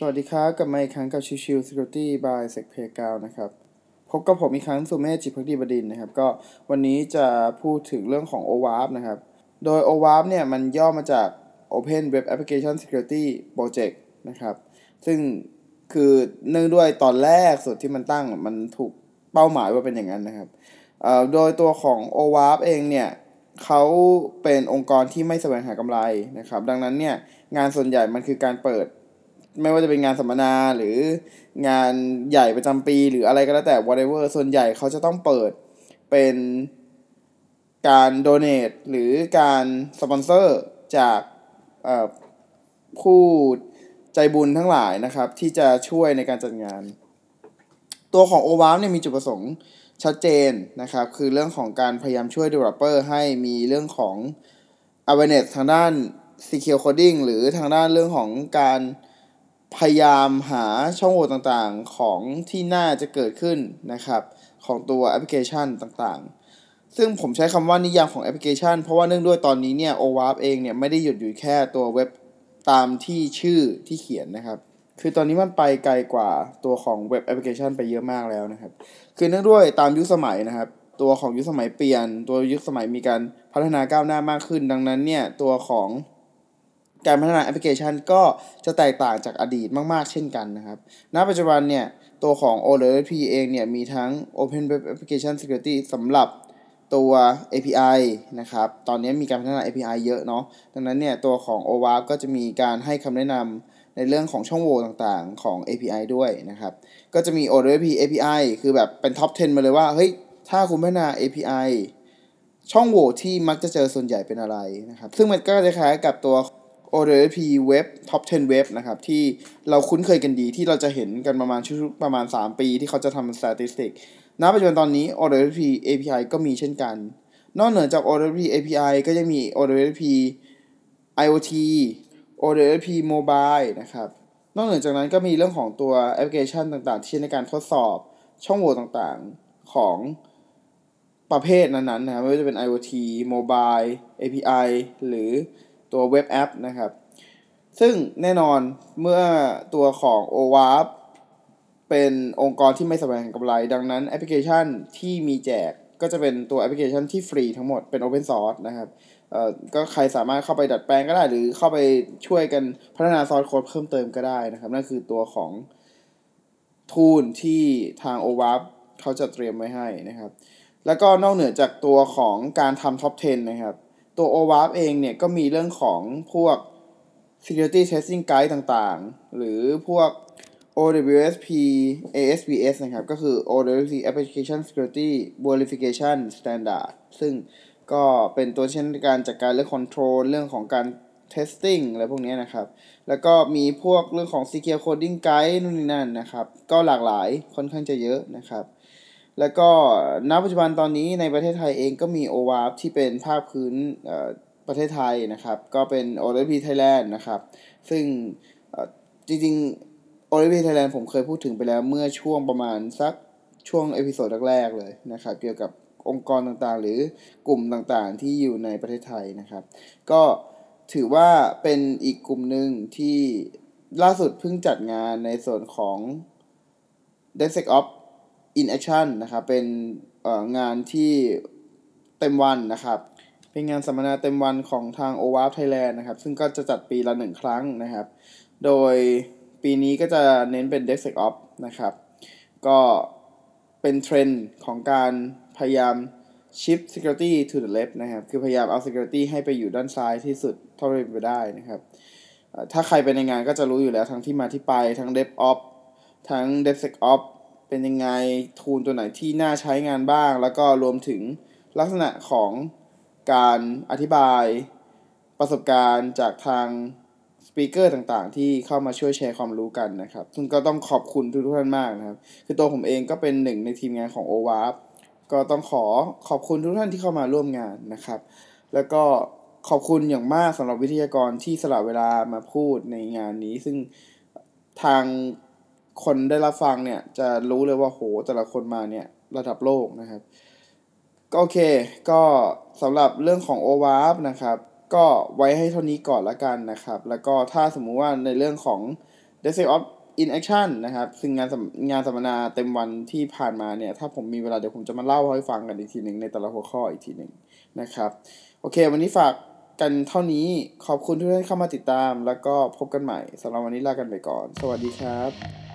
สวัสดีครับกลับมาอีกครั้งกับชิวชิว Security by s e c p a y g o u นะครับ พบกับผมอีกครั้งสุเมธจิพักดีบดินนะครับ ก็วันนี้จะพูดถึงเรื่องของ OWASP นะครับ โดย OWASP เนี่ยมันย่อมาจาก Open Web Application Security Project นะครับ ซึ่งคือเนื่องด้วยตอนแรกสุดที่มันตั้งมันถูกเป้าหมายว่าเป็นอย่างนั้นนะครับ โดยตัวของ OWASP เองเนี่ยเขาเป็นองค์กรที่ไม่แสวงหากำไรนะครับ ดังนั้นเนี่ยงานส่วนใหญ่มันคือการเปิด ไม่ว่าจะเป็นงานสัมมนาหรืองานใหญ่ประจำปีหรืออะไรก็แล้วแต่ whatever ส่วนใหญ่เขาจะต้องเปิดเป็นการโดเน a t หรือการสปอนเซอร์จากผู้ใจบุญทั้งหลายนะครับ ที่จะช่วยในการจัดงาน ตัวของ o w a เนี่ยมีจุดประสงค์ชัดเจนนะครับ คือเรื่องของการพยายามช่วย developer ให้มีเรื่องของ awareness ทางด้าน secure coding หรือทางด้านเรื่องของการ พยายามหาช่องโหว่ต่างๆของที่น่าจะเกิดขึ้นนะครับ ของตัวแอปพลิเคชันต่างๆ ซึ่งผมใช้คำว่านิยามของแอปพลิเคชัน เพราะว่าเนื่องด้วยตอนนี้เนี่ย OWASP เองเนี่ยไม่ได้หยุดอยู่แค่ตัวเว็บตามที่ชื่อที่เขียนนะครับ คือตอนนี้มันไปไกลกว่าตัวของเว็บแอปพลิเคชันไปเยอะมากแล้วนะครับ คือเนื่องด้วยตามยุคสมัยนะครับ ตัวของยุคสมัยเปลี่ยน ตัวยุคสมัยมีการพัฒนาก้าวหน้ามากขึ้น ดังนั้นเนี่ยตัวของ การพัฒนาแอปพลิเคชันก็จะแตกต่างจากอดีตมาก ๆ เช่นกันนะครับ ณ ปัจจุบันเนี่ย ตัวของ OLP เองเนี่ย มีทั้ง Open Web Application Security สำหรับตัว API นะครับ ตอนนี้มีการพัฒนา API เยอะเนาะ ดังนั้นเนี่ย ตัวของ OWASP ก็จะมีการให้คำแนะนำในเรื่องของช่องโหว่ต่างๆของ API ด้วยนะครับ ก็จะมี OLP API คือแบบเป็นท็อป 10 มาเลยว่า เฮ้ย ถ้าคุณพัฒนา API ช่องโหว่ที่มักจะเจอส่วนใหญ่เป็นอะไรนะครับ ซึ่งมันก็จะคล้ายกับตัว OWP Web Top 10 Web นะครับที่เราคุ้นเคยกันดีที่เราจะเห็นกันประมาณชุดประมาณ 3 ปีที่เขาจะทำสถิติณปัจจุบันตอนนี้ OWP API ก็มีเช่นกัน นอกเหนือจาก OWP API ก็จะมี OWP IoT OWASP Mobile นะครับนอกเหนือจากนั้นก็มีเรื่องของตัวแอปพลิเคชันต่างๆ ที่ใช้ในการทดสอบช่องโหว่ต่างๆของประเภทนั้นๆนะครับไม่ว่าจะเป็น IoT Mobile API หรือ ตัวเว็บแอปนะครับ ซึ่งแน่นอนเมื่อตัวของ o w a p เป็นองค์กรที่ไม่แสวงกำไร ดังนั้นแอปพลิเคชันที่มีแจกก็จะเป็นตัวแอปพลิเคชันที่ฟรีทั้งหมดเป็น Open Source นะครับเอ่อก็ใครสามารถเข้าไปดัดแปลงก็ได้ หรือเข้าไปช่วยกันพัฒนาซอสโค้ดเพิ่มเติมก็ได้นะครับ นั่นคือตัวของทูลที่ทาง o w a p เขาจะเตรียมไว้ให้นะครับ แล้วก็นอกเหนือจากตัวของการทำท็อป 10 นะครับ ตัว OWASP เองเนี่ยก็มีเรื่องของพวก security testing guide ต่างๆ หรือพวก OWSP ASVS นะครับ ก็คือ OWSP Application Security Verification Standard ซึ่งก็เป็นตัวเช่นการจัดการเรื่อง control เรื่องของการ testing อะไรพวกนี้นะครับ แล้วก็มีพวกเรื่องของ secure coding guide นู่นนี่นั่นนะครับ ก็หลากหลายค่อนข้างจะเยอะนะครับ แล้วก็ณปัจจุบันตอนนี้ในประเทศไทยเองก็มี o w a p ที่เป็นภาคพื้นประเทศไทยนะครับ ก็เป็น o l p Thailand นด์นะครับ ซึ่งจริงๆ o l p Thailand ผมเคยพูดถึงไปแล้วเมื่อช่วงประมาณสักช่วงเอพิโซดแรกๆเลยนะครับ เกี่ยวกับองค์กรต่างๆ หรือกลุ่มต่างๆ ที่อยู่ในประเทศไทยนะครับ ก็ถือว่าเป็นอีกกลุ่มหนึ่งที่ล่าสุดเพิ่งจัดงานในส่วนของ d e s e c o p in action นะครับ เป็นงานที่เต็มวันนะครับ เป็นงานสัมมนาเต็มวันของทาง o w a p Thailand นะครับ ซึ่งก็จะจัดปีละหนึ่งครั้งนะครับ โดยปีนี้ก็จะเน้นเป็น DevSecOps นะครับ ก็เป็นเทรนด์ของการพยายาม shift security to the left นะครับ คือพยายามเอา security ให้ไปอยู่ด้านซ้ายที่สุดเท่าที่เป็นไปได้นะครับ ถ้าใครไปในงานก็จะรู้อยู่แล้วทั้งที่มาที่ไปทั้ง DevOps ทั้ง DevSecOps เป็นยังไงทูลตัวไหนที่น่าใช้งานบ้าง แล้วก็รวมถึงลักษณะของการอธิบายประสบการณ์จากทางสปีกเกอร์ต่างๆ ที่เข้ามาช่วยแชร์ความรู้กันนะครับ ซึ่งก็ต้องขอบคุณทุกท่านมากนะครับ คือตัวผมเองก็เป็นหนึ่งในทีมงานของ o w a p ก็ต้องขอขอบคุณทุกท่านที่เข้ามาร่วมงานนะครับ แล้วก็ขอบคุณอย่างมากสำหรับวิทยากรที่สละเวลามาพูดในงานนี้ ซึ่งทาง คนได้รับฟังเนี่ย จะรู้เลยว่าโหแต่ละคนมาเนี่ย ระดับโลกนะครับ ก็โอเค ก็สำหรับเรื่องของ o w a p นะครับ ก็ไว้ให้เท่านี้ก่อนละกันนะครับ แล้วก็ถ้าสมมุติว่าในเรื่องของ DevSecOps in Action นะครับ ซึ่งงานงานสัมมนาเต็มวันที่ผ่านมาเนี่ย ถ้าผมมีเวลาเดี๋ยวผมจะมาเล่าให้ฟังกันอีกทีหนึ่งในแต่ละหัวข้ออีกทีหนึ่งนะครับ โอเค วันนี้ฝากกันเท่านี้ขอบคุณทุกท่านเข้ามาติดตาม แล้วก็พบกันใหม่สำหรับวันนี้ลากันไปก่อน สวัสดีครับ